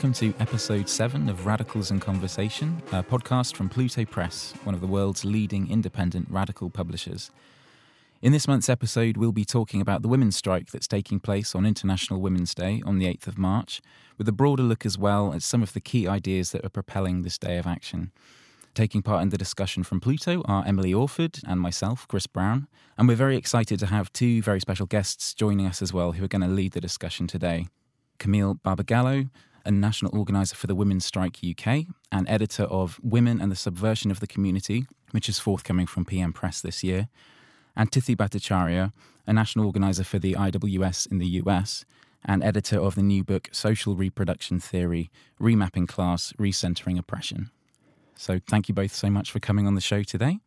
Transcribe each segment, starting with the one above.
welcome to episode 7 of Radicals in Conversation, a podcast from Pluto Press, one of the world's leading independent radical publishers. In this month's episode, we'll be talking about the women's strike that's taking place on International Women's Day on the 8th of March, with a broader look as well at some of the key ideas that are propelling this day of action. Taking part in the discussion from Pluto are Emily Orford and myself, Chris Brown, and we're very excited to have two very special guests joining us as well who are going to lead the discussion today. Camille Barbagallo, a national organiser for the Women's Strike UK and editor of Women and the Subversion of the Community, which is forthcoming from PM Press this year, and Tithi Bhattacharya, a national organiser for the IWS in the US and editor of the new book Social Reproduction Theory Remapping Class, Recentering Oppression. So, thank you both so much for coming on the show today.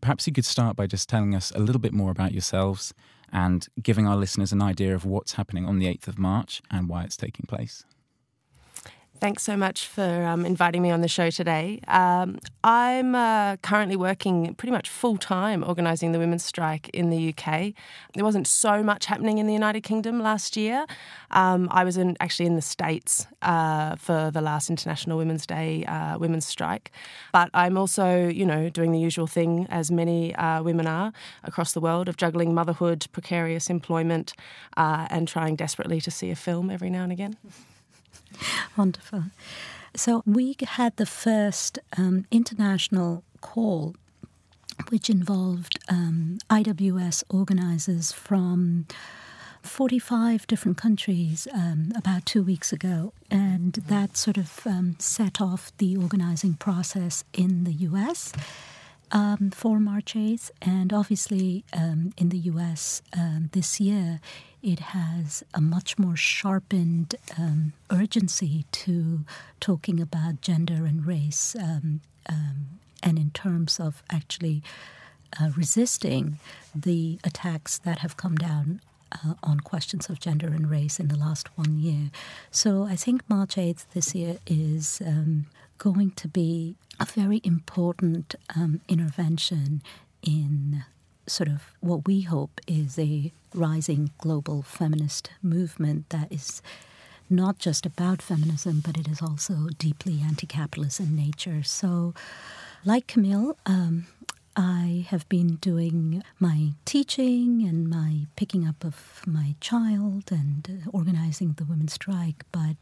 Perhaps you could start by just telling us a little bit more about yourselves and giving our listeners an idea of what's happening on the 8th of March and why it's taking place. Thanks so much for um, inviting me on the show today. Um, I'm uh, currently working pretty much full time organising the women's strike in the UK. There wasn't so much happening in the United Kingdom last year. Um, I was in, actually in the States uh, for the last International Women's Day uh, women's strike. But I'm also, you know, doing the usual thing as many uh, women are across the world of juggling motherhood, precarious employment, uh, and trying desperately to see a film every now and again. Wonderful. So we had the first um, international call, which involved um, IWS organizers from 45 different countries um, about two weeks ago. And that sort of um, set off the organizing process in the US. Um, for March 8th, and obviously um, in the US this year, it has a much more sharpened um, urgency to talking about gender and race, um, um, and in terms of actually uh, resisting the attacks that have come down uh, on questions of gender and race in the last one year. So I think March 8th this year is um, going to be a very important um, intervention in sort of what we hope is a rising global feminist movement that is not just about feminism, but it is also deeply anti capitalist in nature. So, like Camille, um, I have been doing my teaching and my picking up of my child and organizing the women's strike. But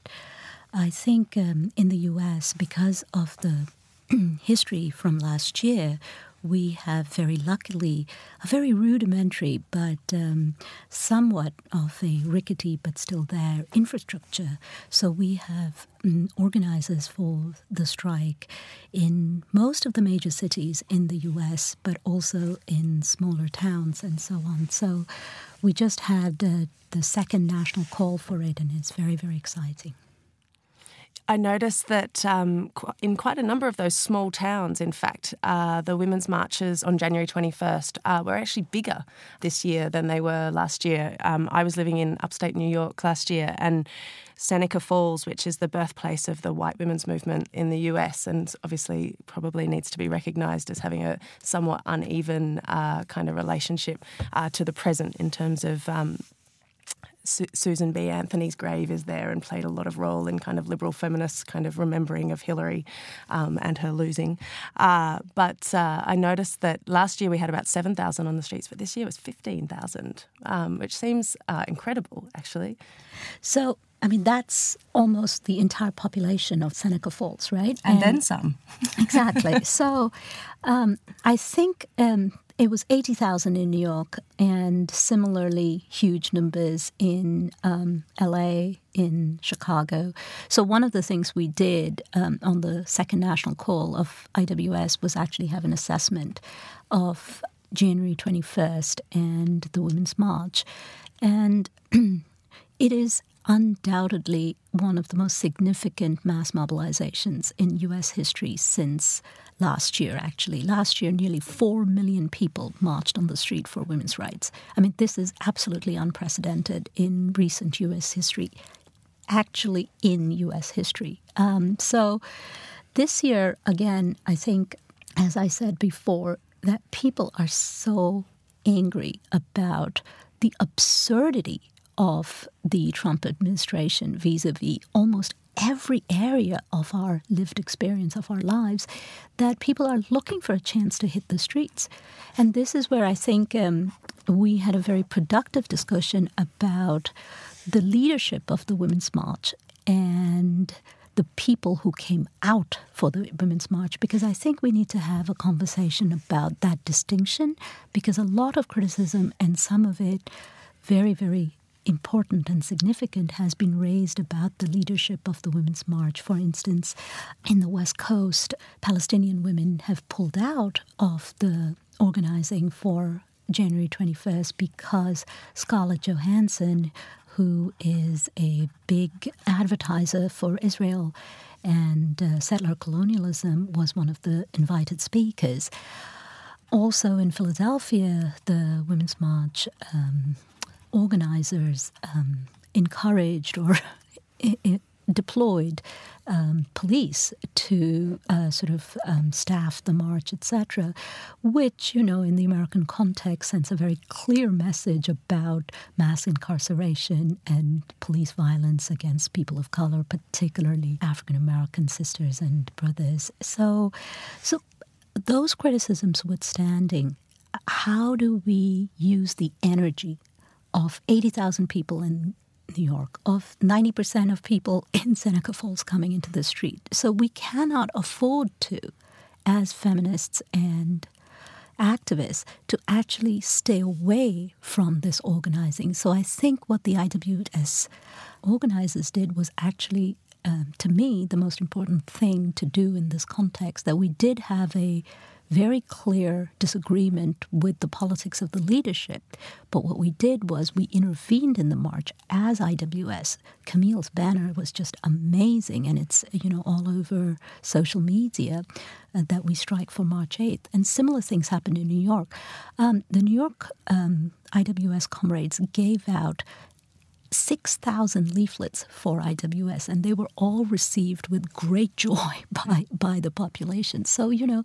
I think um, in the US, because of the history from last year, we have very luckily a very rudimentary but um, somewhat of a rickety but still there infrastructure. So we have um, organizers for the strike in most of the major cities in the US, but also in smaller towns and so on. So we just had uh, the second national call for it, and it's very, very exciting. I noticed that um, in quite a number of those small towns, in fact, uh, the women's marches on January 21st uh, were actually bigger this year than they were last year. Um, I was living in upstate New York last year, and Seneca Falls, which is the birthplace of the white women's movement in the US, and obviously probably needs to be recognised as having a somewhat uneven uh, kind of relationship uh, to the present in terms of um, Su- Susan B. Anthony's grave is there and played a lot of role in kind of liberal feminists kind of remembering of Hillary um, and her losing. Uh, but uh, I noticed that last year we had about 7,000 on the streets, but this year it was 15,000, um, which seems uh, incredible, actually. So, I mean, that's almost the entire population of Seneca Falls, right? And, and then some. exactly. So, um, I think um, it was 80,000 in New York and similarly huge numbers in um, LA, in Chicago. So, one of the things we did um, on the second national call of IWS was actually have an assessment of January 21st and the Women's March. And it is undoubtedly one of the most significant mass mobilizations in US history since last year, actually. Last year, nearly 4 million people marched on the street for women's rights. I mean, this is absolutely unprecedented in recent U.S. history, actually, in U.S. history. Um, so, this year, again, I think, as I said before, that people are so angry about the absurdity of the Trump administration vis a vis almost every area of our lived experience of our lives that people are looking for a chance to hit the streets. And this is where I think um, we had a very productive discussion about the leadership of the Women's March and the people who came out for the Women's March because I think we need to have a conversation about that distinction because a lot of criticism and some of it very, very important and significant has been raised about the leadership of the Women's March. For instance, in the West Coast, Palestinian women have pulled out of the organizing for January 21st because Scarlett Johansson, who is a big advertiser for Israel and uh, settler colonialism, was one of the invited speakers. Also in Philadelphia, the Women's March um, organizers um, encouraged or deployed um, police to uh, sort of um, staff the march, etc., which, you know, in the American context sends a very clear message about mass incarceration and police violence against people of color, particularly African American sisters and brothers. So, so those criticisms withstanding, how do we use the energy of 80,000 people in New York, of 90% of people in Seneca Falls coming into the street. So we cannot afford to, as feminists and activists, to actually stay away from this organizing. So I think what the IWS organizers did was actually, um, to me, the most important thing to do in this context, that we did have a very clear disagreement with the politics of the leadership. But what we did was we intervened in the march as IWS. Camille's banner was just amazing, and it's you know all over social media uh, that we strike for March 8th. And similar things happened in New York. Um, the New York um, IWS comrades gave out 6,000 leaflets for IWS, and they were all received with great joy by, by the population. So, you know,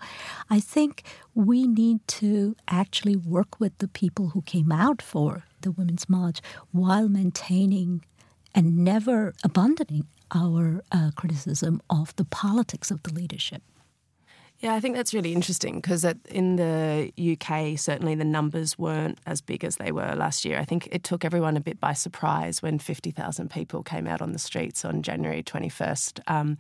I think we need to actually work with the people who came out for the Women's March while maintaining and never abandoning our uh, criticism of the politics of the leadership. Yeah, I think that's really interesting because in the UK, certainly the numbers weren't as big as they were last year. I think it took everyone a bit by surprise when 50,000 people came out on the streets on January 21st. Um,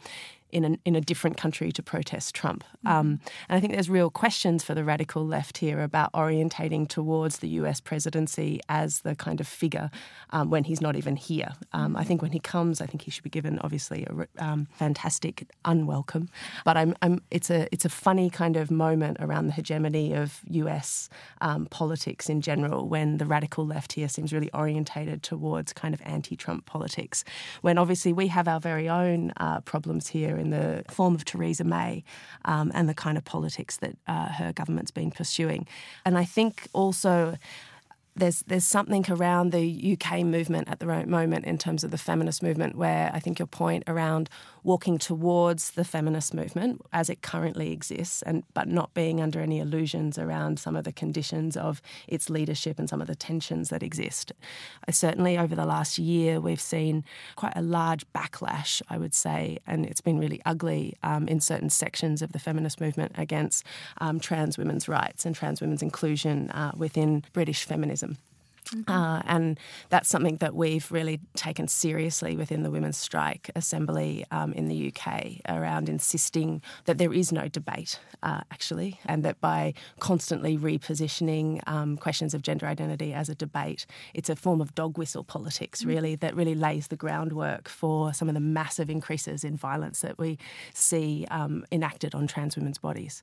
in a, in a different country to protest Trump. Mm-hmm. Um, and I think there's real questions for the radical left here about orientating towards the US presidency as the kind of figure um, when he's not even here. Um, mm-hmm. I think when he comes, I think he should be given obviously a um, fantastic unwelcome. But I'm, I'm, it's a it's a funny kind of moment around the hegemony of US um, politics in general when the radical left here seems really orientated towards kind of anti-Trump politics. When obviously we have our very own uh, problems here in the form of Theresa May um, and the kind of politics that uh, her government's been pursuing. And I think also there's there's something around the UK movement at the moment in terms of the feminist movement where I think your point around walking towards the feminist movement as it currently exists and but not being under any illusions around some of the conditions of its leadership and some of the tensions that exist. Uh, certainly over the last year we've seen quite a large backlash I would say and it's been really ugly um, in certain sections of the feminist movement against um, trans women's rights and trans women's inclusion uh, within British feminism Mm-hmm. Uh, and that's something that we've really taken seriously within the Women's Strike Assembly um, in the UK around insisting that there is no debate, uh, actually, and that by constantly repositioning um, questions of gender identity as a debate, it's a form of dog whistle politics, mm-hmm. really, that really lays the groundwork for some of the massive increases in violence that we see um, enacted on trans women's bodies.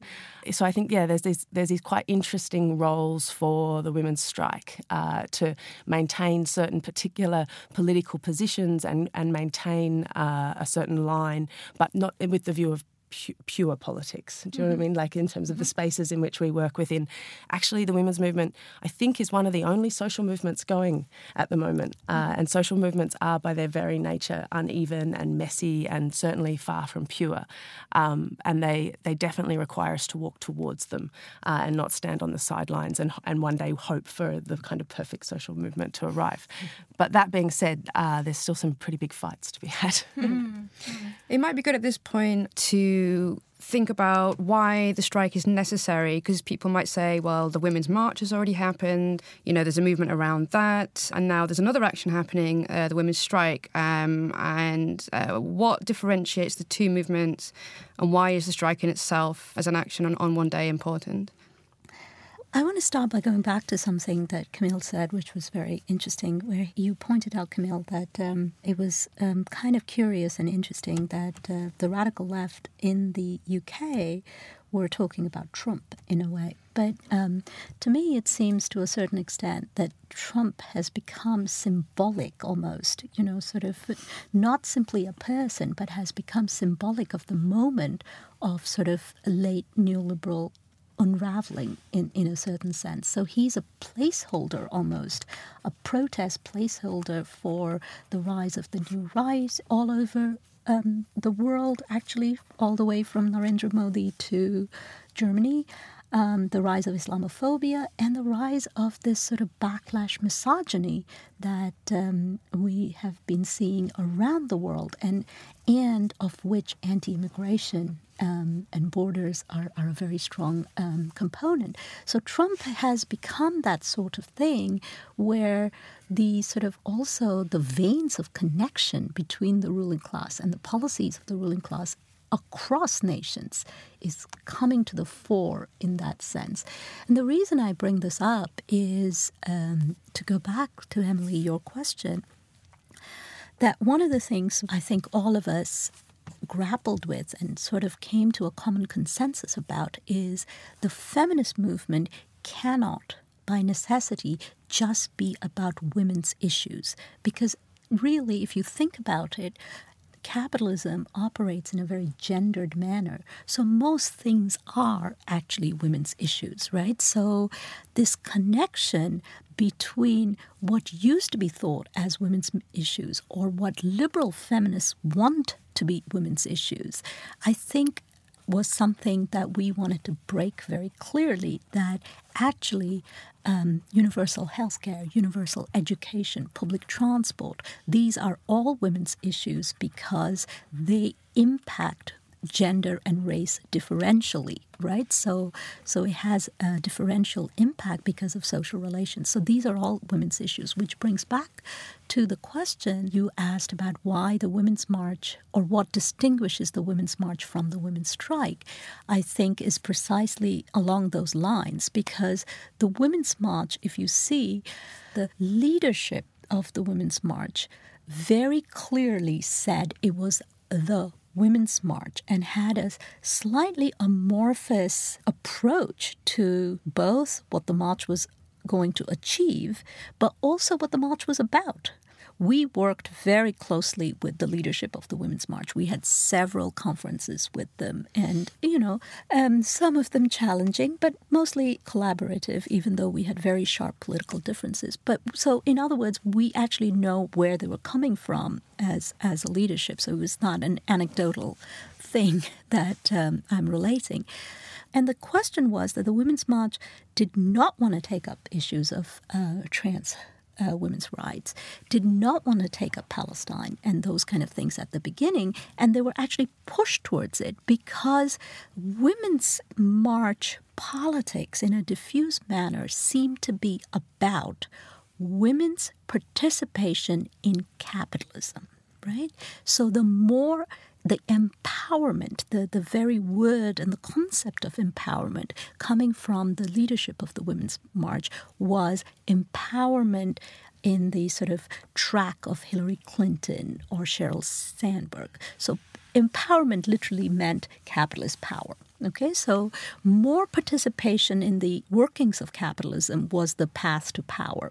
So I think, yeah, there's these, there's these quite interesting roles for the women's strike. Uh, to maintain certain particular political positions and, and maintain uh, a certain line, but not with the view of pu- pure politics. Do you know what I mm-hmm. mean? Like in terms of the mm-hmm. spaces in which we work within. Actually, the women's movement, I think, is one of the only social movements going at the moment. Uh, mm-hmm. and social movements are, by their very nature, uneven and messy and certainly far from pure. Um, and they, they definitely require us to walk towards them uh, and not stand on the sidelines and, and one day hope for the kind of perfect social movement to arrive. But that being said, uh, there's still some pretty big fights to be had. mm. It might be good at this point to think about why the strike is necessary because people might say, well, the Women's March has already happened, you know, there's a movement around that, and now there's another action happening, uh, the Women's Strike. Um, and uh, what differentiates the two movements, and why is the strike in itself as an action on, on one day important? I want to start by going back to something that Camille said, which was very interesting, where you pointed out, Camille, that um, it was um, kind of curious and interesting that uh, the radical left in the UK were talking about Trump in a way. But um, to me, it seems to a certain extent that Trump has become symbolic almost, you know, sort of not simply a person, but has become symbolic of the moment of sort of late neoliberal unraveling in, in a certain sense. So he's a placeholder almost, a protest placeholder for the rise of the new right all over um, the world, actually, all the way from Narendra Modi to Germany. Um, the rise of Islamophobia and the rise of this sort of backlash misogyny that um, we have been seeing around the world, and and of which anti-immigration um, and borders are, are a very strong um, component. So Trump has become that sort of thing where the sort of also the veins of connection between the ruling class and the policies of the ruling class across nations is coming to the fore in that sense. And the reason I bring this up is um, to go back to Emily, your question that one of the things I think all of us grappled with and sort of came to a common consensus about is the feminist movement cannot, by necessity, just be about women's issues. Because really, if you think about it, capitalism operates in a very gendered manner. So most things are actually women's issues, right? So this connection between what used to be thought as women's issues or what liberal feminists want to be women's issues, I think was something that we wanted to break very clearly that actually um, universal healthcare, universal education, public transport, these are all women's issues because they impact gender and race differentially, right? So, so it has a differential impact because of social relations. So these are all women's issues, which brings back to the question you asked about why the Women's March or what distinguishes the Women's March from the Women's Strike. I think is precisely along those lines because the Women's March, if you see the leadership of the Women's March, very clearly said it was the Women's March and had a slightly amorphous approach to both what the march was going to achieve, but also what the march was about we worked very closely with the leadership of the Women's March. We had several conferences with them, and, you know, um, some of them challenging, but mostly collaborative, even though we had very sharp political differences. But so, in other words, we actually know where they were coming from as, as a leadership, so it was not an anecdotal thing that um, I'm relating. And the question was that the Women's March did not want to take up issues of uh, trans uh, women's rights, did not want to take up Palestine and those kind of things at the beginning, and they were actually pushed towards it because women's march politics, in a diffuse manner, seemed to be about women's participation in capitalism, right? So the more the empowerment, the, the very word and the concept of empowerment coming from the leadership of the Women's March was empowerment in the sort of track of Hillary Clinton or Sheryl Sandberg. So empowerment literally meant capitalist power. Okay, so more participation in the workings of capitalism was the path to power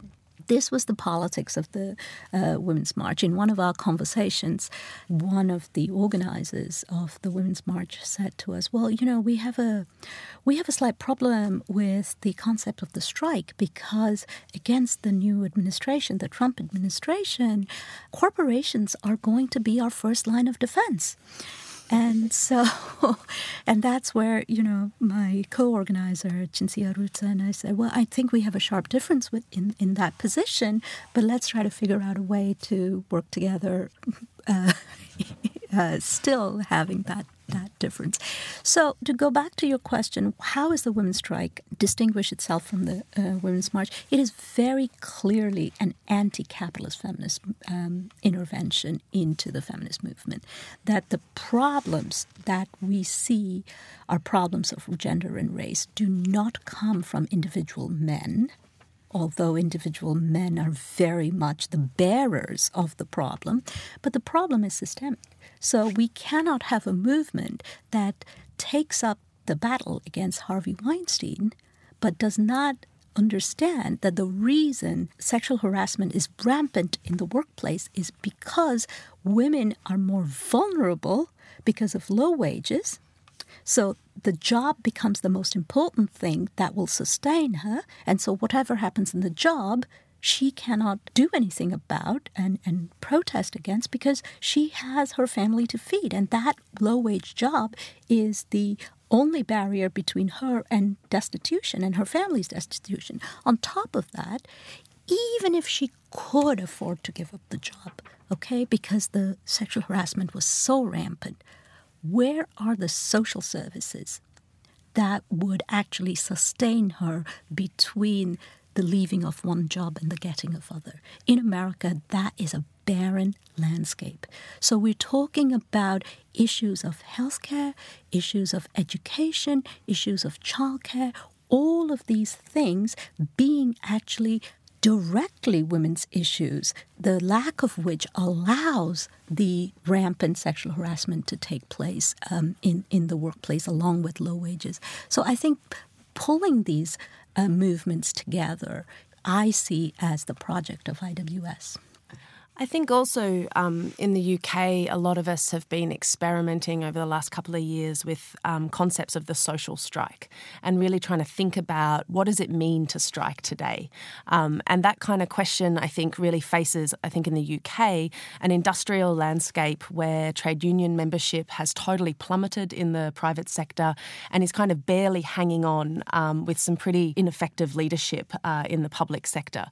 this was the politics of the uh, Women's March. In one of our conversations, one of the organizers of the Women's March said to us, "Well, you know, we have a we have a slight problem with the concept of the strike because against the new administration, the Trump administration, corporations are going to be our first line of defense." And so, and that's where, you know, my co organizer, Cinzia Arruzza, and I said, well, I think we have a sharp difference with, in, in that position, but let's try to figure out a way to work together, uh, uh, still having that that difference. So, to go back to your question, how is the women's strike distinguish itself from the uh, women's march? It is very clearly an anti-capitalist feminist um, intervention into the feminist movement. That the problems that we see are problems of gender and race do not come from individual men although individual men are very much the bearers of the problem, but the problem is systemic. So we cannot have a movement that takes up the battle against Harvey Weinstein, but does not understand that the reason sexual harassment is rampant in the workplace is because women are more vulnerable because of low wages. So the job becomes the most important thing that will sustain her. And so whatever happens in the job she cannot do anything about and, and protest against because she has her family to feed. And that low wage job is the only barrier between her and destitution and her family's destitution. On top of that, even if she could afford to give up the job, okay, because the sexual harassment was so rampant, where are the social services that would actually sustain her between the leaving of one job and the getting of other. In America, that is a barren landscape. So we're talking about issues of healthcare, issues of education, issues of childcare, all of these things being actually directly women's issues, the lack of which allows the rampant sexual harassment to take place um, in, in the workplace along with low wages. So I think pulling these uh, movements together, I see as the project of IWS. I think also um, in the UK, a lot of us have been experimenting over the last couple of years with um, concepts of the social strike and really trying to think about what does it mean to strike today. Um, and that kind of question, I think, really faces, I think, in the UK, an industrial landscape where trade union membership has totally plummeted in the private sector and is kind of barely hanging on um, with some pretty ineffective leadership uh, in the public sector.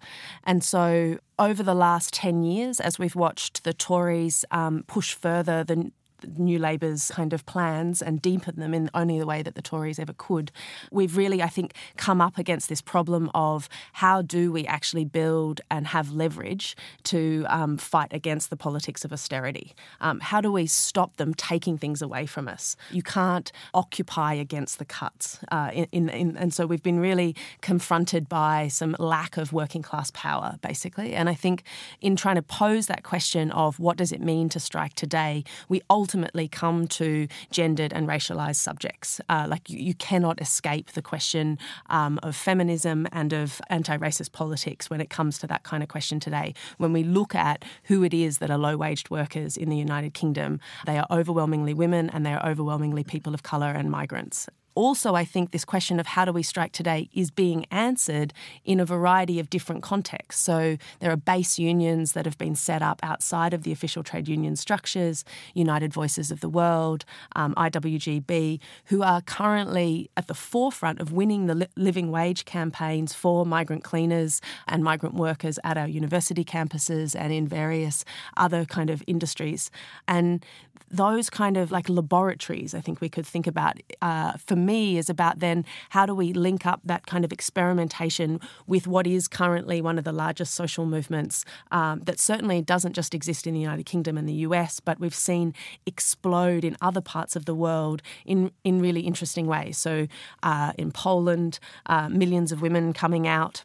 And so over the last 10 years, as we've watched the Tories um, push further the New Labour's kind of plans and deepen them in only the way that the Tories ever could. We've really, I think, come up against this problem of how do we actually build and have leverage to um, fight against the politics of austerity? Um, how do we stop them taking things away from us? You can't occupy against the cuts. Uh, in, in, in, and so we've been really confronted by some lack of working class power, basically. And I think in trying to pose that question of what does it mean to strike today, we ultimately ultimately come to gendered and racialized subjects. Uh, like you, you, cannot escape the question um, of feminism and of anti racist politics when it comes to that kind of question today. When we look at who it is that are low waged workers in the United Kingdom, they are overwhelmingly women and they are overwhelmingly people of colour and migrants also, I think this question of how do we strike today is being answered in a variety of different contexts. So there are base unions that have been set up outside of the official trade union structures, United Voices of the World, um, IWGB, who are currently at the forefront of winning the li- living wage campaigns for migrant cleaners and migrant workers at our university campuses and in various other kind of industries. And those kind of like laboratories, I think we could think about uh, for me is about then how do we link up that kind of experimentation with what is currently one of the largest social movements um, that certainly doesn't just exist in the United Kingdom and the US, but we've seen explode in other parts of the world in, in really interesting ways. So uh, in Poland, uh, millions of women coming out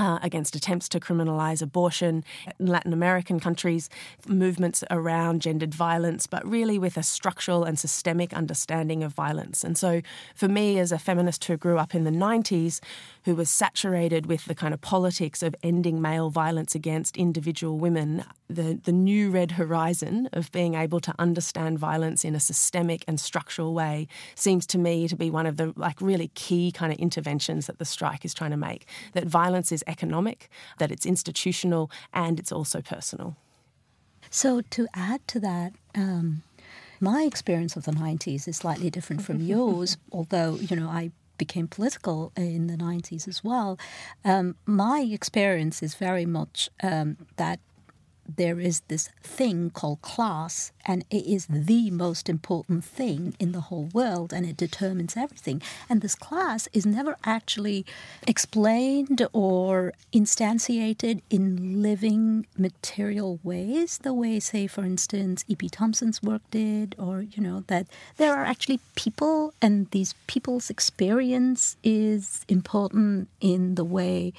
uh, against attempts to criminalize abortion in Latin American countries, movements around gendered violence, but really with a structural and systemic understanding of violence. And so, for me, as a feminist who grew up in the 90s, who was saturated with the kind of politics of ending male violence against individual women, the, the new red horizon of being able to understand violence in a systemic and structural way seems to me to be one of the like really key kind of interventions that the strike is trying to make. That violence is economic, that it's institutional, and it's also personal. So, to add to that, um, my experience of the 90s is slightly different from yours, although, you know, I became political in the 90s as well. Um, my experience is very much um, that there is this thing called class, and it is the most important thing in the whole world, and it determines everything. And this class is never actually explained or instantiated in living material ways, the way, say, for instance, E.P. Thompson's work did, or, you know, that there are actually people, and these people's experience is important in the way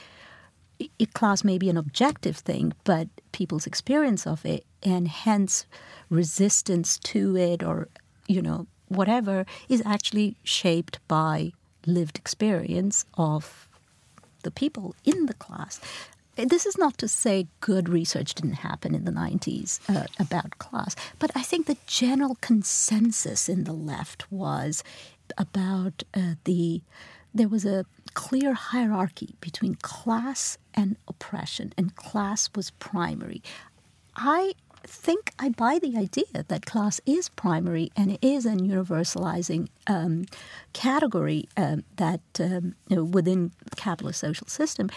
class may be an objective thing, but people's experience of it and hence resistance to it or, you know, whatever is actually shaped by lived experience of the people in the class. This is not to say good research didn't happen in the 90s uh, about class, but I think the general consensus in the left was about uh, the there was a clear hierarchy between class and oppression, and class was primary. I think I buy the idea that class is primary and it is an universalizing um, category um, that um, you know, within the capitalist social system.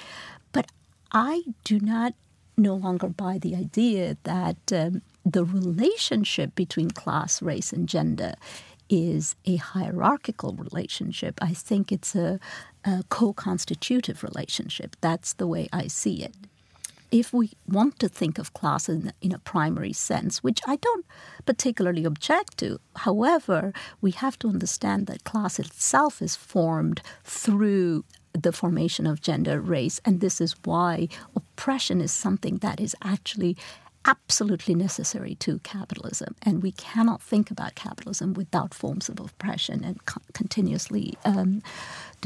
But I do not no longer buy the idea that um, the relationship between class, race, and gender is a hierarchical relationship. I think it's a, a co constitutive relationship. That's the way I see it. If we want to think of class in, in a primary sense, which I don't particularly object to, however, we have to understand that class itself is formed through the formation of gender, race, and this is why oppression is something that is actually absolutely necessary to capitalism. And we cannot think about capitalism without forms of oppression and co- continuously um,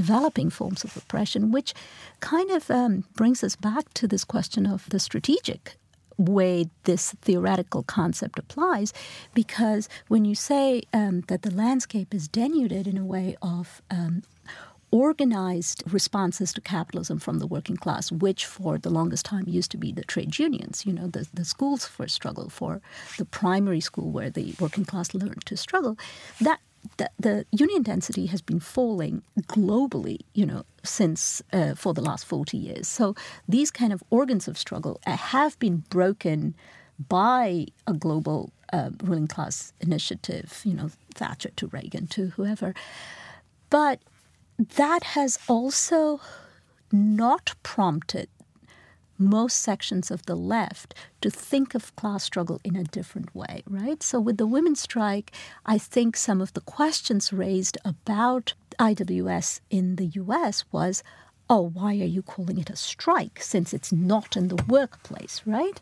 developing forms of oppression, which kind of um, brings us back to this question of the strategic way this theoretical concept applies. Because when you say um, that the landscape is denuded in a way of um, organized responses to capitalism from the working class, which for the longest time used to be the trade unions, you know, the, the schools for struggle, for the primary school where the working class learned to struggle, that the, the union density has been falling globally, you know, since uh, for the last 40 years. So these kind of organs of struggle uh, have been broken by a global uh, ruling class initiative, you know, Thatcher to Reagan to whoever. But that has also not prompted most sections of the left to think of class struggle in a different way, right? So, with the women's strike, I think some of the questions raised about IWS in the US was oh, why are you calling it a strike since it's not in the workplace, right?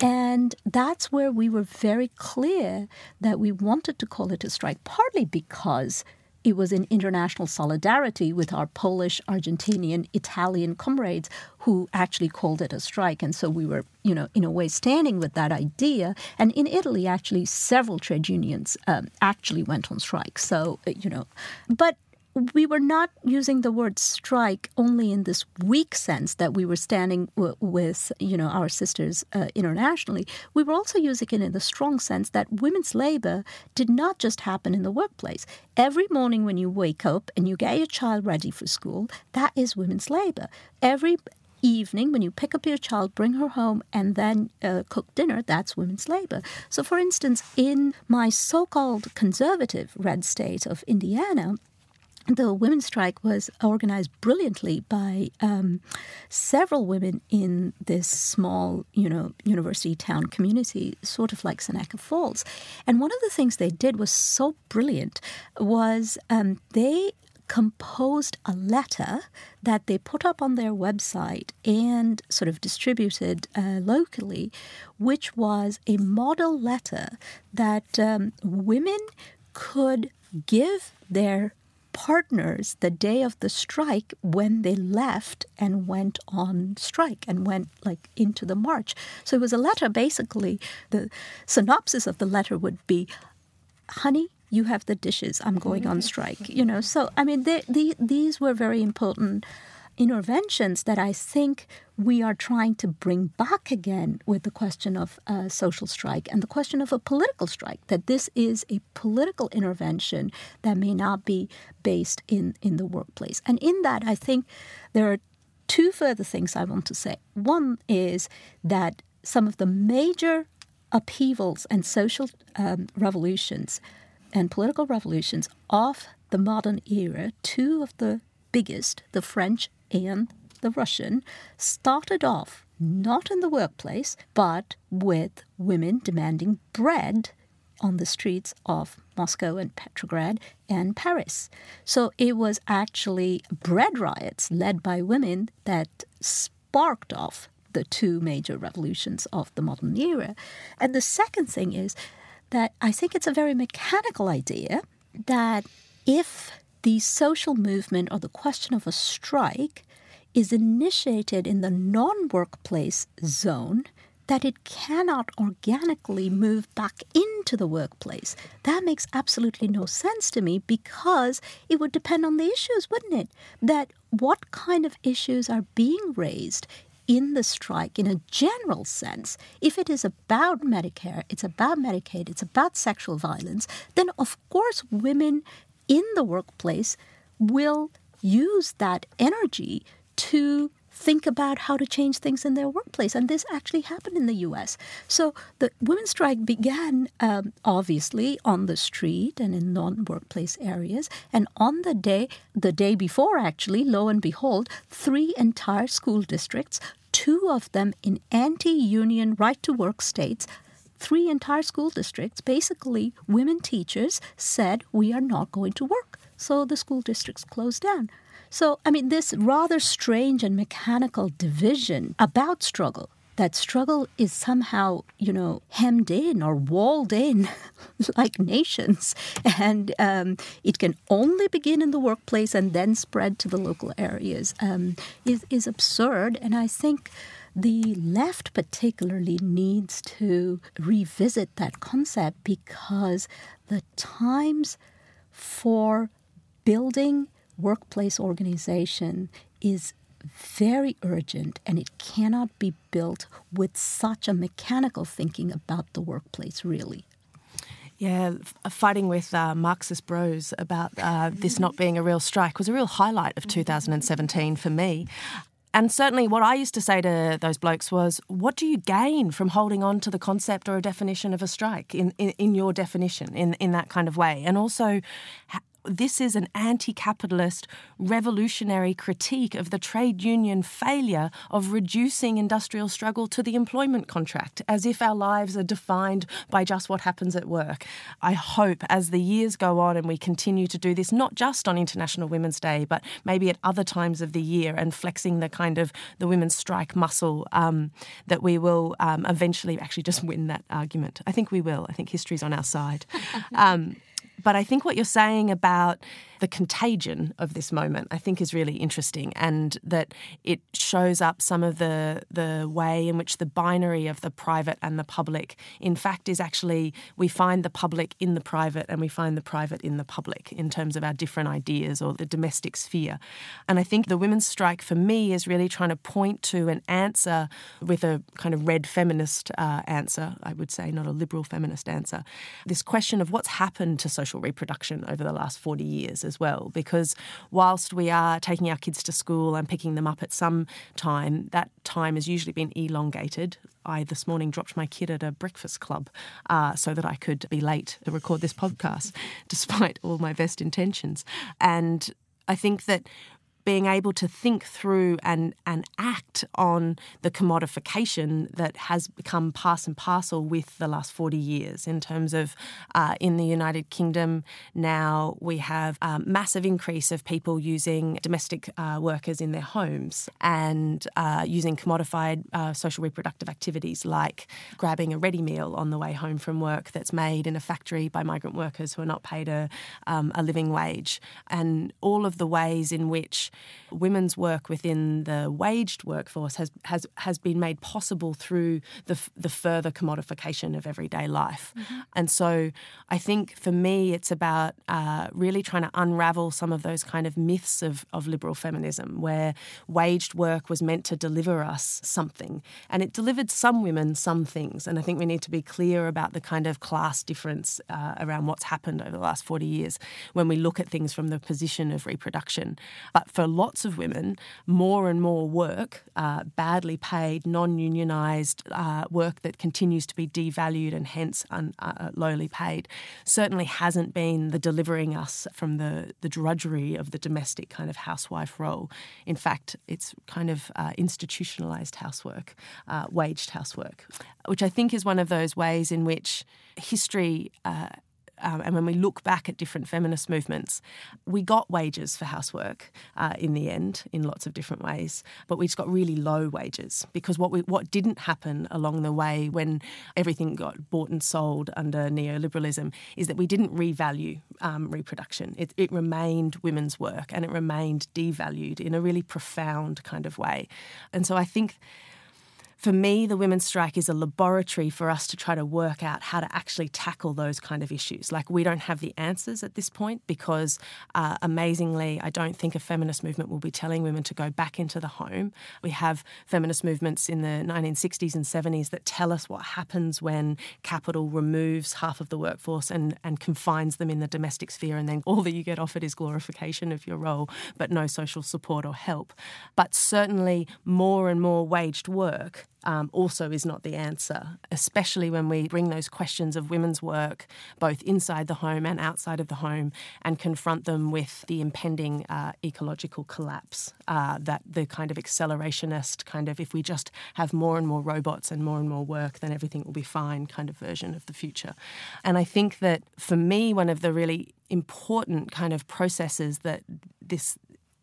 And that's where we were very clear that we wanted to call it a strike, partly because it was in international solidarity with our Polish, Argentinian, Italian comrades who actually called it a strike. And so we were, you know, in a way standing with that idea. And in Italy, actually, several trade unions um, actually went on strike. So, uh, you know, but we were not using the word strike only in this weak sense that we were standing w- with you know our sisters uh, internationally. We were also using it in the strong sense that women's labor did not just happen in the workplace. Every morning when you wake up and you get your child ready for school that is women's labor. Every evening when you pick up your child bring her home and then uh, cook dinner that's women's labor. So for instance in my so-called conservative red state of indiana the women's strike was organized brilliantly by um, several women in this small, you know, university town community, sort of like Seneca Falls. And one of the things they did was so brilliant was um, they composed a letter that they put up on their website and sort of distributed uh, locally, which was a model letter that um, women could give their partners the day of the strike when they left and went on strike and went like into the march. So it was a letter basically the synopsis of the letter would be honey you have the dishes. I'm going on mm-hmm. strike you know? So i mean they, they, these were very important interventions that I think we are trying to bring back again with the question of uh, social strike and the question of a political strike, that this is a political intervention that may not be based in, in the workplace. And in that, I think there are two further things I want to say. One is that some of the major upheavals and social um, revolutions and political revolutions of the modern era, two of the biggest, the French and the Russian, started off not in the workplace, but with women demanding bread on the streets of Moscow and Petrograd and Paris. So it was actually bread riots led by women that sparked off the two major revolutions of the modern era. And the second thing is that I think it's a very mechanical idea that if the social movement or the question of a strike is initiated in the non workplace zone, that it cannot organically move back into the workplace. That makes absolutely no sense to me because it would depend on the issues, wouldn't it? That what kind of issues are being raised in the strike in a general sense, if it is about Medicare, it's about Medicaid, it's about sexual violence, then of course women in the workplace will use that energy to think about how to change things in their workplace. And this actually happened in the US. So the women's strike began um, obviously on the street and in non workplace areas. And on the day, the day before, actually, lo and behold, three entire school districts, two of them in anti union right to work states, three entire school districts, basically women teachers said, We are not going to work. So the school districts closed down. So, I mean, this rather strange and mechanical division about struggle that struggle is somehow, you know, hemmed in or walled in like nations. And um, it can only begin in the workplace and then spread to the local areas um, is, is absurd. And I think the left particularly needs to revisit that concept because the times for building workplace organization is very urgent and it cannot be built with such a mechanical thinking about the workplace, really. Yeah, fighting with uh, Marxist bros about uh, this not being a real strike was a real highlight of 2017 for me. And certainly, what I used to say to those blokes was, What do you gain from holding on to the concept or a definition of a strike in, in, in your definition, in, in that kind of way? And also, this is an anti capitalist, revolutionary critique of the trade union failure of reducing industrial struggle to the employment contract, as if our lives are defined by just what happens at work. I hope as the years go on and we continue to do this, not just on International Women's Day, but maybe at other times of the year and flexing the kind of the women's strike muscle, um, that we will um, eventually actually just win that argument. I think we will. I think history's on our side. Um, but I think what you're saying about the contagion of this moment, I think, is really interesting, and that it shows up some of the the way in which the binary of the private and the public, in fact, is actually we find the public in the private and we find the private in the public in terms of our different ideas or the domestic sphere. And I think the women's strike for me is really trying to point to an answer with a kind of red feminist uh, answer, I would say, not a liberal feminist answer. This question of what's happened to social reproduction over the last 40 years as well, because whilst we are taking our kids to school and picking them up at some time, that time has usually been elongated. I this morning dropped my kid at a breakfast club uh, so that I could be late to record this podcast, despite all my best intentions. And I think that being able to think through and, and act on the commodification that has become pass and parcel with the last 40 years in terms of uh, in the United Kingdom. Now we have a massive increase of people using domestic uh, workers in their homes and uh, using commodified uh, social reproductive activities like grabbing a ready meal on the way home from work that's made in a factory by migrant workers who are not paid a, um, a living wage. And all of the ways in which women's work within the waged workforce has has has been made possible through the the further commodification of everyday life. Mm-hmm. And so I think for me it's about uh, really trying to unravel some of those kind of myths of of liberal feminism where waged work was meant to deliver us something and it delivered some women some things and I think we need to be clear about the kind of class difference uh, around what's happened over the last 40 years when we look at things from the position of reproduction. But for lots of women, more and more work, uh, badly paid, non unionised uh, work that continues to be devalued and hence un, uh, lowly paid, certainly hasn't been the delivering us from the, the drudgery of the domestic kind of housewife role. In fact, it's kind of uh, institutionalised housework, uh, waged housework, which I think is one of those ways in which history uh, um, and when we look back at different feminist movements, we got wages for housework uh, in the end in lots of different ways, but we just got really low wages because what we, what didn't happen along the way when everything got bought and sold under neoliberalism is that we didn't revalue um, reproduction. It, it remained women's work and it remained devalued in a really profound kind of way, and so I think for me, the women's strike is a laboratory for us to try to work out how to actually tackle those kind of issues. Like, we don't have the answers at this point because, uh, amazingly, I don't think a feminist movement will be telling women to go back into the home. We have feminist movements in the 1960s and 70s that tell us what happens when capital removes half of the workforce and, and confines them in the domestic sphere, and then all that you get offered is glorification of your role, but no social support or help. But certainly, more and more waged work um, also is not the answer, especially when we bring those questions of women's work both inside the home and outside of the home and confront them with the impending uh, ecological collapse uh, that the kind of accelerationist kind of if we just have more and more robots and more and more work, then everything will be fine kind of version of the future. And I think that for me, one of the really important kind of processes that this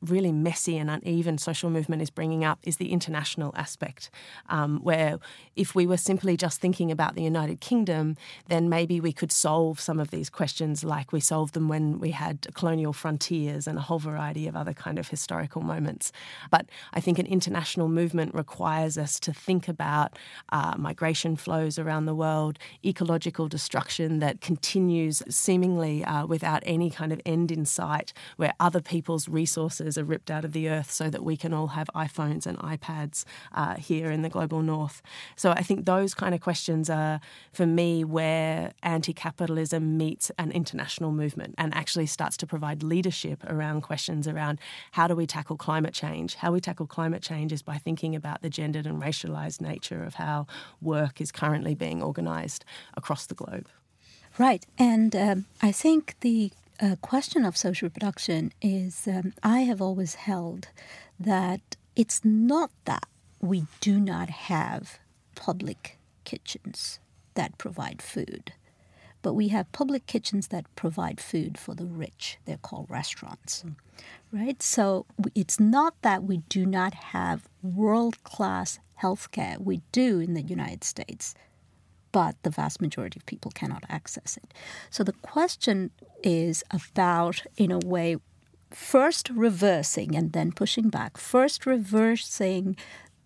really messy and uneven social movement is bringing up is the international aspect, um, where if we were simply just thinking about the United Kingdom, then maybe we could solve some of these questions like we solved them when we had colonial frontiers and a whole variety of other kind of historical moments. But I think an international movement requires us to think about uh, migration flows around the world, ecological destruction that continues seemingly uh, without any kind of end in sight, where other people's resources are ripped out of the earth so that we can all have iPhones and iPads uh, here in the global north. So I think those kind of questions are, for me, where anti capitalism meets an international movement and actually starts to provide leadership around questions around how do we tackle climate change? How we tackle climate change is by thinking about the gendered and racialized nature of how work is currently being organized across the globe. Right. And um, I think the uh, question of social reproduction is um, I have always held that it's not that we do not have public kitchens that provide food, but we have public kitchens that provide food for the rich. They're called restaurants, mm. right? So it's not that we do not have world class healthcare. We do in the United States but the vast majority of people cannot access it. So the question is about, in a way, first reversing and then pushing back, first reversing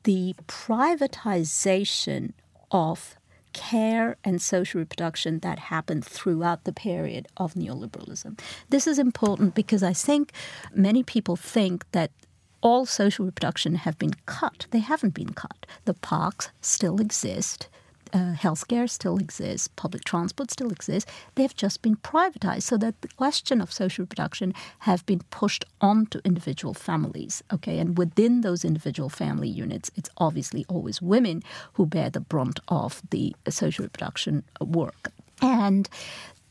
the privatization of care and social reproduction that happened throughout the period of neoliberalism. This is important because I think many people think that all social reproduction have been cut. They haven't been cut. The parks still exist uh, healthcare still exists, public transport still exists. They've just been privatized so that the question of social reproduction have been pushed onto individual families. Okay, and within those individual family units, it's obviously always women who bear the brunt of the social reproduction work. And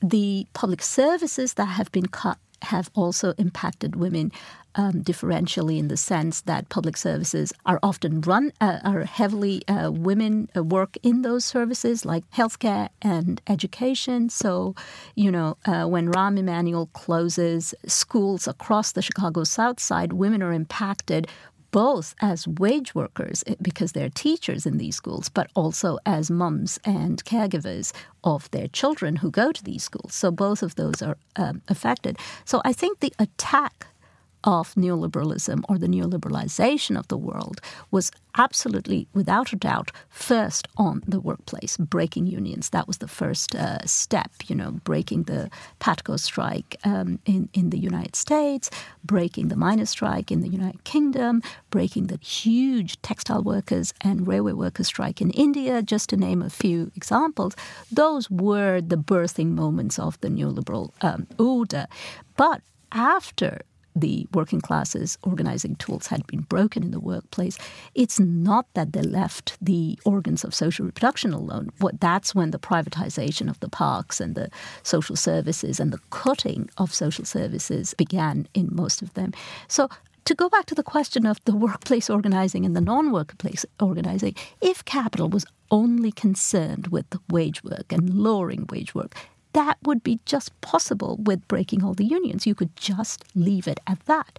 the public services that have been cut have also impacted women um, differentially in the sense that public services are often run, uh, are heavily uh, women uh, work in those services like healthcare and education. So, you know, uh, when Rahm Emanuel closes schools across the Chicago South Side, women are impacted both as wage workers eh, because they're teachers in these schools, but also as mums and caregivers of their children who go to these schools. So both of those are um, affected. So I think the attack of neoliberalism or the neoliberalization of the world was absolutely, without a doubt, first on the workplace, breaking unions. That was the first uh, step, you know, breaking the PATCO strike um, in, in the United States, breaking the miners' strike in the United Kingdom, breaking the huge textile workers and railway workers' strike in India, just to name a few examples. Those were the birthing moments of the neoliberal um, order. But after the working classes organizing tools had been broken in the workplace, it's not that they left the organs of social reproduction alone. What that's when the privatization of the parks and the social services and the cutting of social services began in most of them. So to go back to the question of the workplace organizing and the non workplace organizing, if capital was only concerned with wage work and lowering wage work, that would be just possible with breaking all the unions. You could just leave it at that.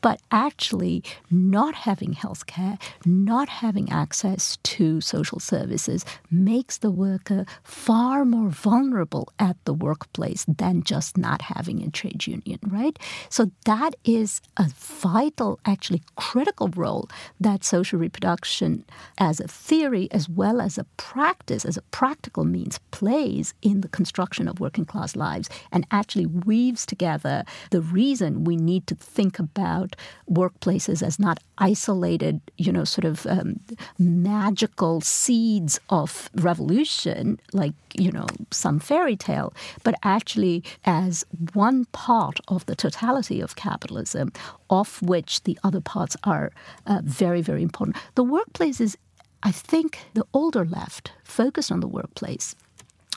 But actually, not having health care, not having access to social services makes the worker far more vulnerable at the workplace than just not having a trade union, right? So that is a vital, actually critical role that social reproduction as a theory as well as a practice, as a practical means, plays in the construction of working class lives and actually weaves together the reason we need to think about workplaces as not isolated, you know, sort of um, magical seeds of revolution, like, you know, some fairy tale, but actually as one part of the totality of capitalism, of which the other parts are uh, very, very important. The workplace is, I think, the older left focused on the workplace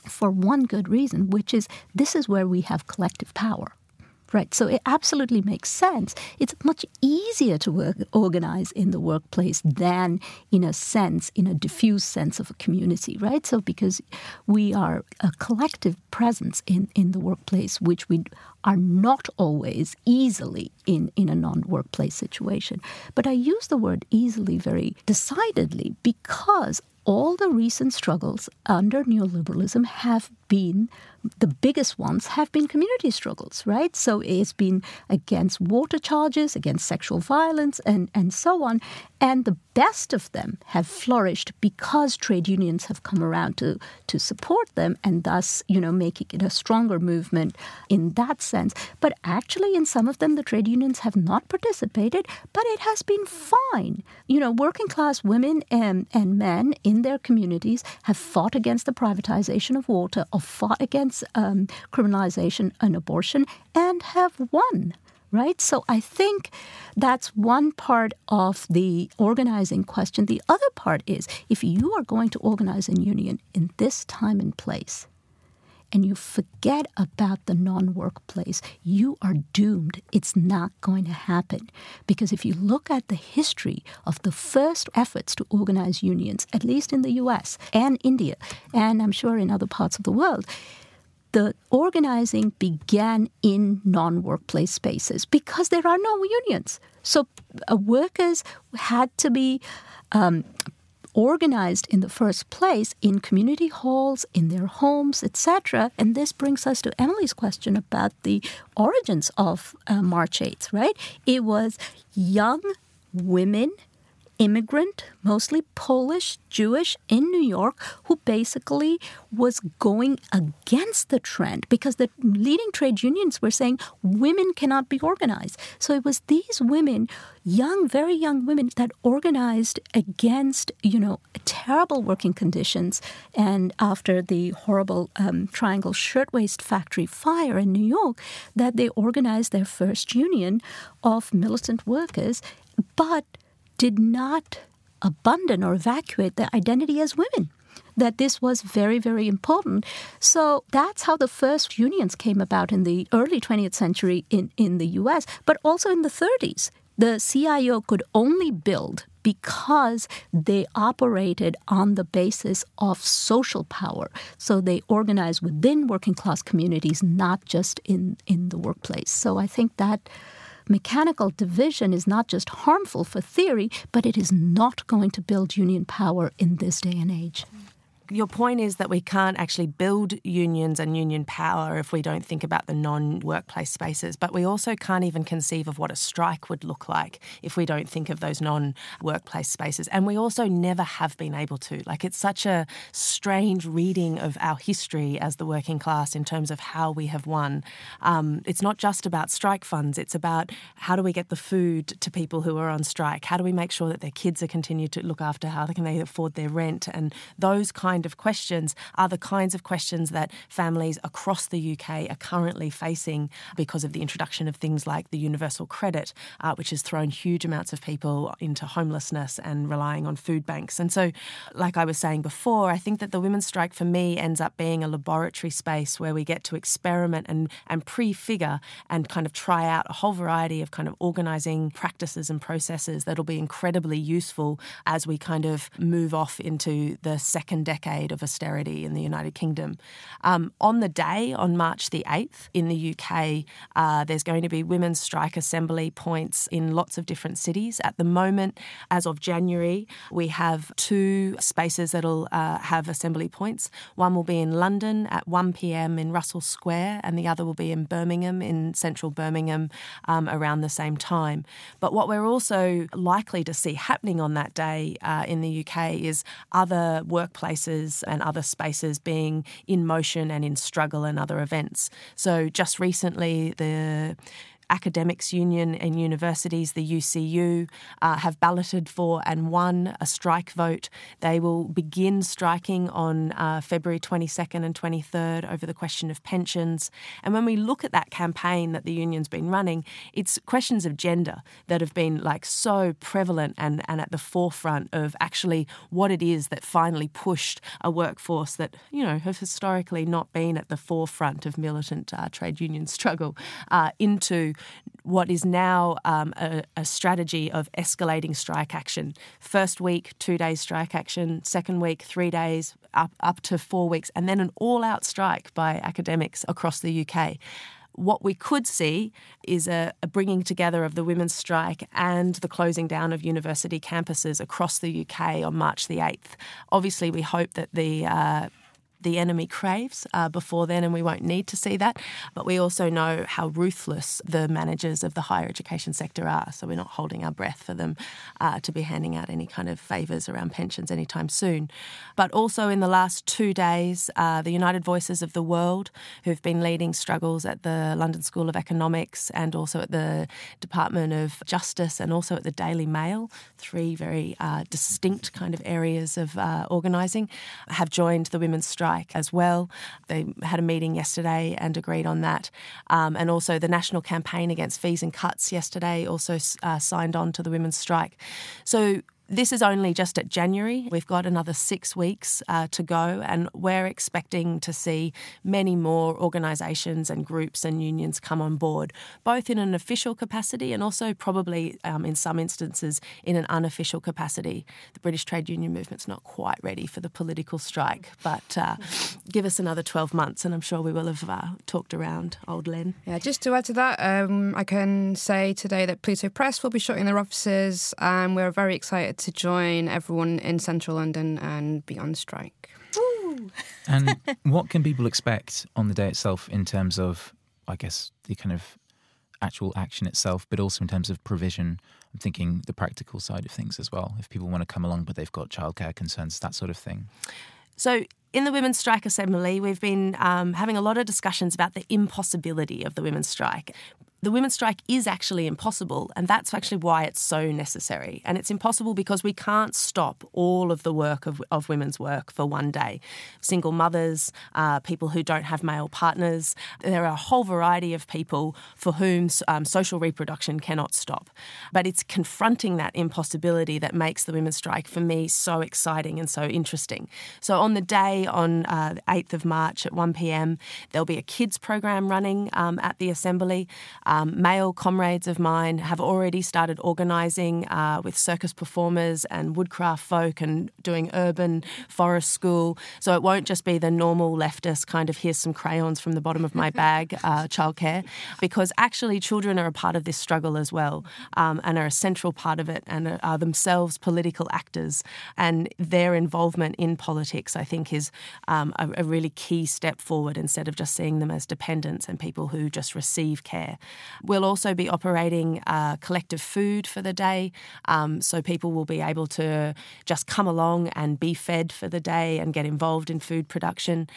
for one good reason, which is this is where we have collective power right? So it absolutely makes sense. It's much easier to work, organize in the workplace than, in a sense, in a diffuse sense of a community, right? So because we are a collective presence in, in the workplace, which we are not always easily in, in a non workplace situation. But I use the word easily very decidedly because all the recent struggles under neoliberalism have been the biggest ones have been community struggles, right? So it's been against water charges, against sexual violence, and, and so on. And the best of them have flourished because trade unions have come around to, to support them and thus, you know, making it a stronger movement in that sense. But actually, in some of them, the trade unions have not participated, but it has been fine. You know, working class women and, and men in their communities have fought against the privatization of water, or fought against um, criminalization and abortion, and have won right? So I think that's one part of the organizing question. The other part is if you are going to organize a union in this time and place, and you forget about the non workplace, you are doomed. It's not going to happen. Because if you look at the history of the first efforts to organize unions, at least in the US and India, and I'm sure in other parts of the world, the organizing began in non workplace spaces because there are no unions. So uh, workers had to be um, organized in the first place in community halls, in their homes, etc. And this brings us to Emily's question about the origins of uh, March 8th, right? It was young women immigrant, mostly Polish, Jewish, in New York, who basically was going against the trend because the leading trade unions were saying women cannot be organized. So it was these women, young, very young women, that organized against, you know, terrible working conditions. And after the horrible um, Triangle Shirtwaist Factory fire in New York, that they organized their first union of militant workers. But did not abandon or evacuate their identity as women. that this was very, very important. So that's how the first unions came about in the early 20th century in, in the US, but also in the 30s. The CIO could only build because they operated on the basis of social power. So they organized within working class communities, not just in, in the workplace. So I think that mechanical division is not just harmful for theory, but it is not going to build union power in this day and age your point is that we can't actually build unions and union power if we don't think about the non workplace spaces. But we also can't even conceive of what a strike would look like if we don't think of those non workplace spaces. And we also never have been able to. Like, it's such a strange reading of our history as the working class in terms of how we have won. Um, it's not just about strike funds, it's about how do we get the food to people who are on strike? How do we make sure that their kids are continued to look after? How can they afford their rent? And those kinds kind of questions are the kinds of questions that families across the UK are currently facing because of the introduction of things like the universal credit, uh, which has thrown huge amounts of people into homelessness and relying on food banks. And so, like I was saying before, I think that the women's strike for me ends up being a laboratory space where we get to experiment and, and prefigure and kind of try out a whole variety of kind of organising practices and processes that'll be incredibly useful as we kind of move off into the second decade decade of austerity in the United Kingdom. Um, on the day, on March the 8th, in the UK, uh, there's going to be women's strike assembly points in lots of different cities. At the moment, as of January, we have two spaces that'll uh, have assembly points. One will be in London at 1 pm in Russell Square, and the other will be in Birmingham, in central Birmingham, um, around the same time. But what we're also likely to see happening on that day uh, in the UK is other workplaces and other spaces being in motion and in struggle and other events. So just recently, the Academics Union and Universities, the UCU, uh, have balloted for and won a strike vote. They will begin striking on uh, February 22nd and 23rd over the question of pensions. And when we look at that campaign that the union's been running, it's questions of gender that have been like so prevalent and, and at the forefront of actually what it is that finally pushed a workforce that, you know, have historically not been at the forefront of militant uh, trade union struggle uh, into what is now um, a, a, strategy of escalating strike action. First week, two days strike action. Second week, three days, up, up to four weeks, and then an all out strike by academics across the UK what we could see is a, a, bringing together of the women's strike and the closing down of university campuses across the UK on March the 8th. Obviously, we hope that the uh, the enemy craves uh, before then, and we won't need to see that. But we also know how ruthless the managers of the higher education sector are, so we're not holding our breath for them uh, to be handing out any kind of favours around pensions anytime soon. But also in the last two days, uh, the United Voices of the World, who've been leading struggles at the London School of Economics and also at the Department of Justice and also at the Daily Mail, three very uh, distinct kind of areas of uh, organising, have joined the women's strike as well. They had a meeting yesterday and agreed on that. Um, and also the National Campaign Against Fees and Cuts yesterday also uh, signed on to the women's strike. So this is only just at January. We've got another six weeks uh, to go, and we're expecting to see many more organisations and groups and unions come on board, both in an official capacity and also probably um, in some instances in an unofficial capacity. The British trade union movement's not quite ready for the political strike, but uh, give us another 12 months, and I'm sure we will have uh, talked around old Len. Yeah, just to add to that, um, I can say today that Pluto Press will be shutting their offices, and we're very excited to join everyone in central London and be on strike. and what can people expect on the day itself in terms of, I guess, the kind of actual action itself, but also in terms of provision? I'm thinking the practical side of things as well. If people want to come along, but they've got childcare concerns, that sort of thing. So, in the Women's Strike Assembly, we've been um, having a lot of discussions about the impossibility of the women's strike the women's strike is actually impossible, and that's actually why it's so necessary. And it's impossible because we can't stop all of the work of, of women's work for one day. Single mothers, uh, people who don't have male partners, there are a whole variety of people for whom um, social reproduction cannot stop. But it's confronting that impossibility that makes the women's strike for me so exciting and so interesting. So on the day, on uh, the 8th of March at 1 pm, there'll be a kids program running um, at the Assembly. Um, male comrades of mine have already started organising uh, with circus performers and woodcraft folk and doing urban forest school. So it won't just be the normal leftist kind of here's some crayons from the bottom of my bag uh, childcare, because actually children are a part of this struggle as well um, and are a central part of it and are themselves political actors. And their involvement in politics, I think, is um, a, a really key step forward instead of just seeing them as dependents and people who just receive care. We'll also be operating uh, collective food for the day, um, so people will be able to just come along and be fed for the day and get involved in food production.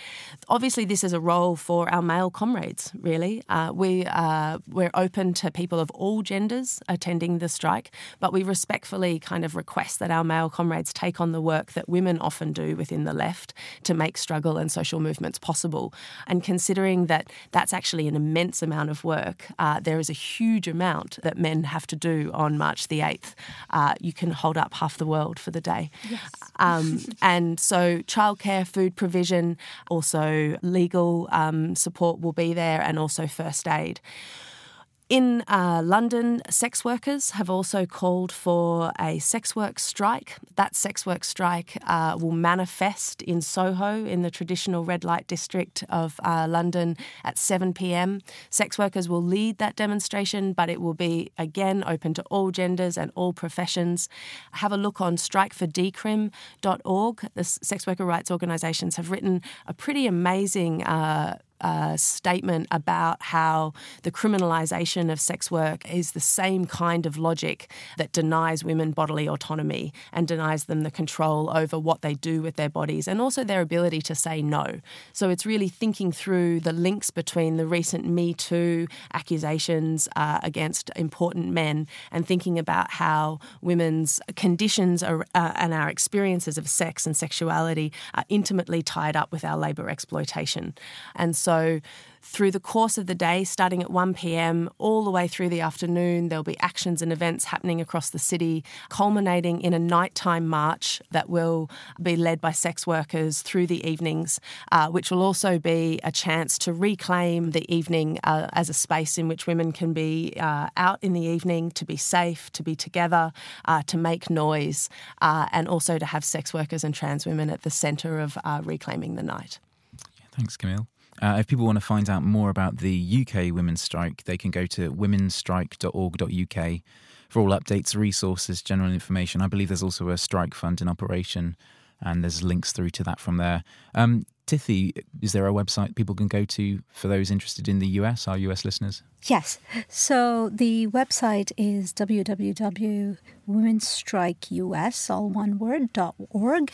Obviously, this is a role for our male comrades. Really, uh, we uh, we're open to people of all genders attending the strike, but we respectfully kind of request that our male comrades take on the work that women often do within the left to make struggle and social movements possible. And considering that that's actually an immense amount of work, uh, there is a huge amount that men have to do on March the 8th. Uh, you can hold up half the world for the day. Yes. Um, and so, childcare, food provision, also legal um, support will be there, and also first aid. In uh, London, sex workers have also called for a sex work strike. That sex work strike uh, will manifest in Soho, in the traditional red light district of uh, London, at 7 pm. Sex workers will lead that demonstration, but it will be again open to all genders and all professions. Have a look on strikefordecrim.org. The sex worker rights organisations have written a pretty amazing uh, statement about how the criminalisation of sex work is the same kind of logic that denies women bodily autonomy and denies them the control over what they do with their bodies and also their ability to say no. So it's really thinking through the links between the recent Me Too accusations uh, against important men and thinking about how women's conditions are, uh, and our experiences of sex and sexuality are intimately tied up with our labour exploitation. And so so through the course of the day, starting at 1 pm, all the way through the afternoon, there'll be actions and events happening across the city, culminating in a nighttime march that will be led by sex workers through the evenings, uh, which will also be a chance to reclaim the evening uh, as a space in which women can be uh, out in the evening, to be safe, to be together, uh, to make noise, uh, and also to have sex workers and trans women at the centre of uh, reclaiming the night. Thanks, Camille. Uh, if people want to find out more about the UK women's strike, they can go to womenstrike.org.uk for all updates, resources, general information. I believe there's also a strike fund in operation, and there's links through to that from there. Um, Tithi, is there a website people can go to for those interested in the US, our US listeners? Yes. So the website is www.womenstrikeus, all one word, .org.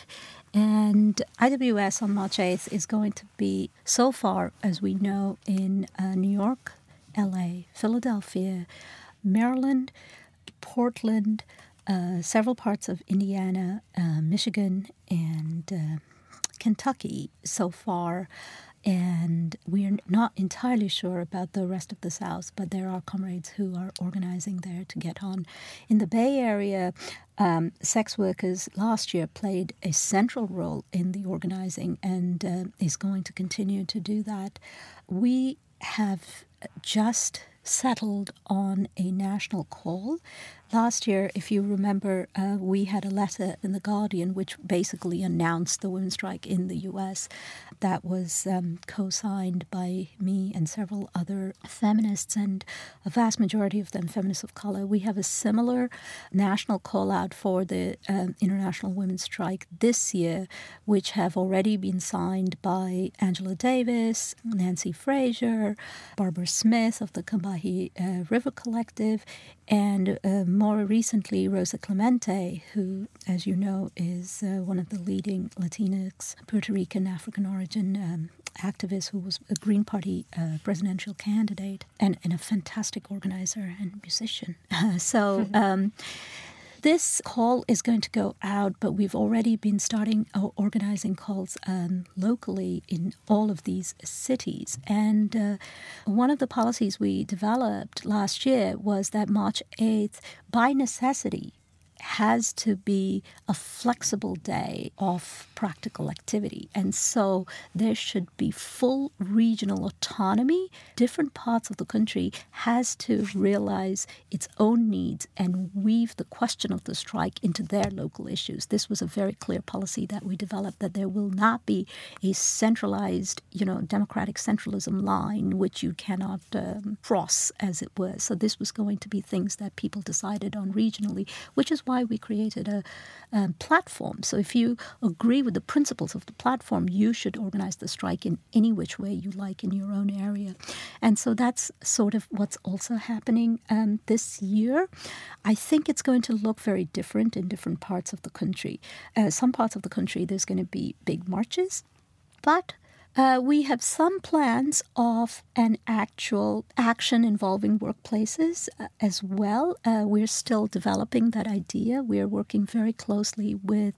And IWS on March 8th is going to be, so far as we know, in uh, New York, LA, Philadelphia, Maryland, Portland, uh, several parts of Indiana, uh, Michigan, and uh, Kentucky so far. And we're not entirely sure about the rest of the South, but there are comrades who are organizing there to get on. In the Bay Area, um, sex workers last year played a central role in the organizing and uh, is going to continue to do that. We have just settled on a national call. Last year, if you remember, uh, we had a letter in The Guardian which basically announced the women's strike in the US. That was um, co signed by me and several other feminists, and a vast majority of them feminists of color. We have a similar national call out for the um, International Women's Strike this year, which have already been signed by Angela Davis, Nancy Fraser, Barbara Smith of the Combahee uh, River Collective, and uh, more recently, Rosa Clemente, who, as you know, is uh, one of the leading Latinx, Puerto Rican, African origin um, activist who was a Green Party uh, presidential candidate and, and a fantastic organizer and musician. so. Um, this call is going to go out, but we've already been starting uh, organizing calls um, locally in all of these cities. And uh, one of the policies we developed last year was that March 8th, by necessity, has to be a flexible day of practical activity. And so there should be full regional autonomy. Different parts of the country has to realize its own needs and weave the question of the strike into their local issues. This was a very clear policy that we developed that there will not be a centralized, you know, democratic centralism line which you cannot um, cross as it were. So this was going to be things that people decided on regionally, which is why why we created a, a platform. So if you agree with the principles of the platform, you should organize the strike in any which way you like in your own area. And so that's sort of what's also happening um, this year. I think it's going to look very different in different parts of the country. Uh, some parts of the country, there's going to be big marches. But uh, we have some plans of an actual action involving workplaces uh, as well. Uh, we're still developing that idea. We're working very closely with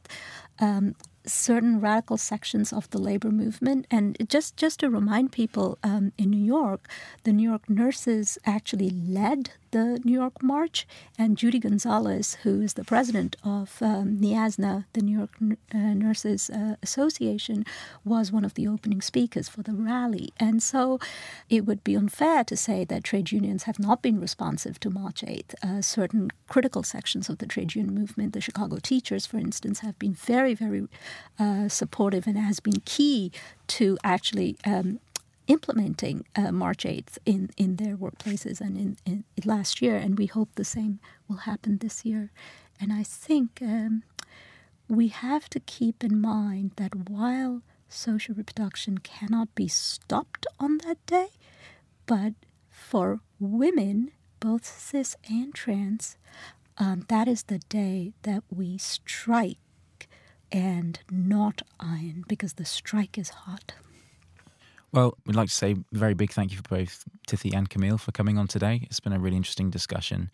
um, certain radical sections of the labor movement. And just, just to remind people, um, in New York, the New York nurses actually led the New York March, and Judy Gonzalez, who is the president of um, NYSNA, the New York uh, Nurses uh, Association, was one of the opening speakers for the rally. And so it would be unfair to say that trade unions have not been responsive to March 8th. Uh, certain critical sections of the trade union movement, the Chicago teachers, for instance, have been very, very uh, supportive and has been key to actually um, implementing uh, March 8th in, in their workplaces and in, in, last year, and we hope the same will happen this year. And I think um, we have to keep in mind that while social reproduction cannot be stopped on that day, but for women, both cis and trans, um, that is the day that we strike and not iron because the strike is hot. Well, we'd like to say a very big thank you for both Tithi and Camille for coming on today. It's been a really interesting discussion.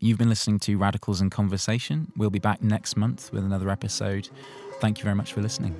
You've been listening to Radicals in Conversation. We'll be back next month with another episode. Thank you very much for listening.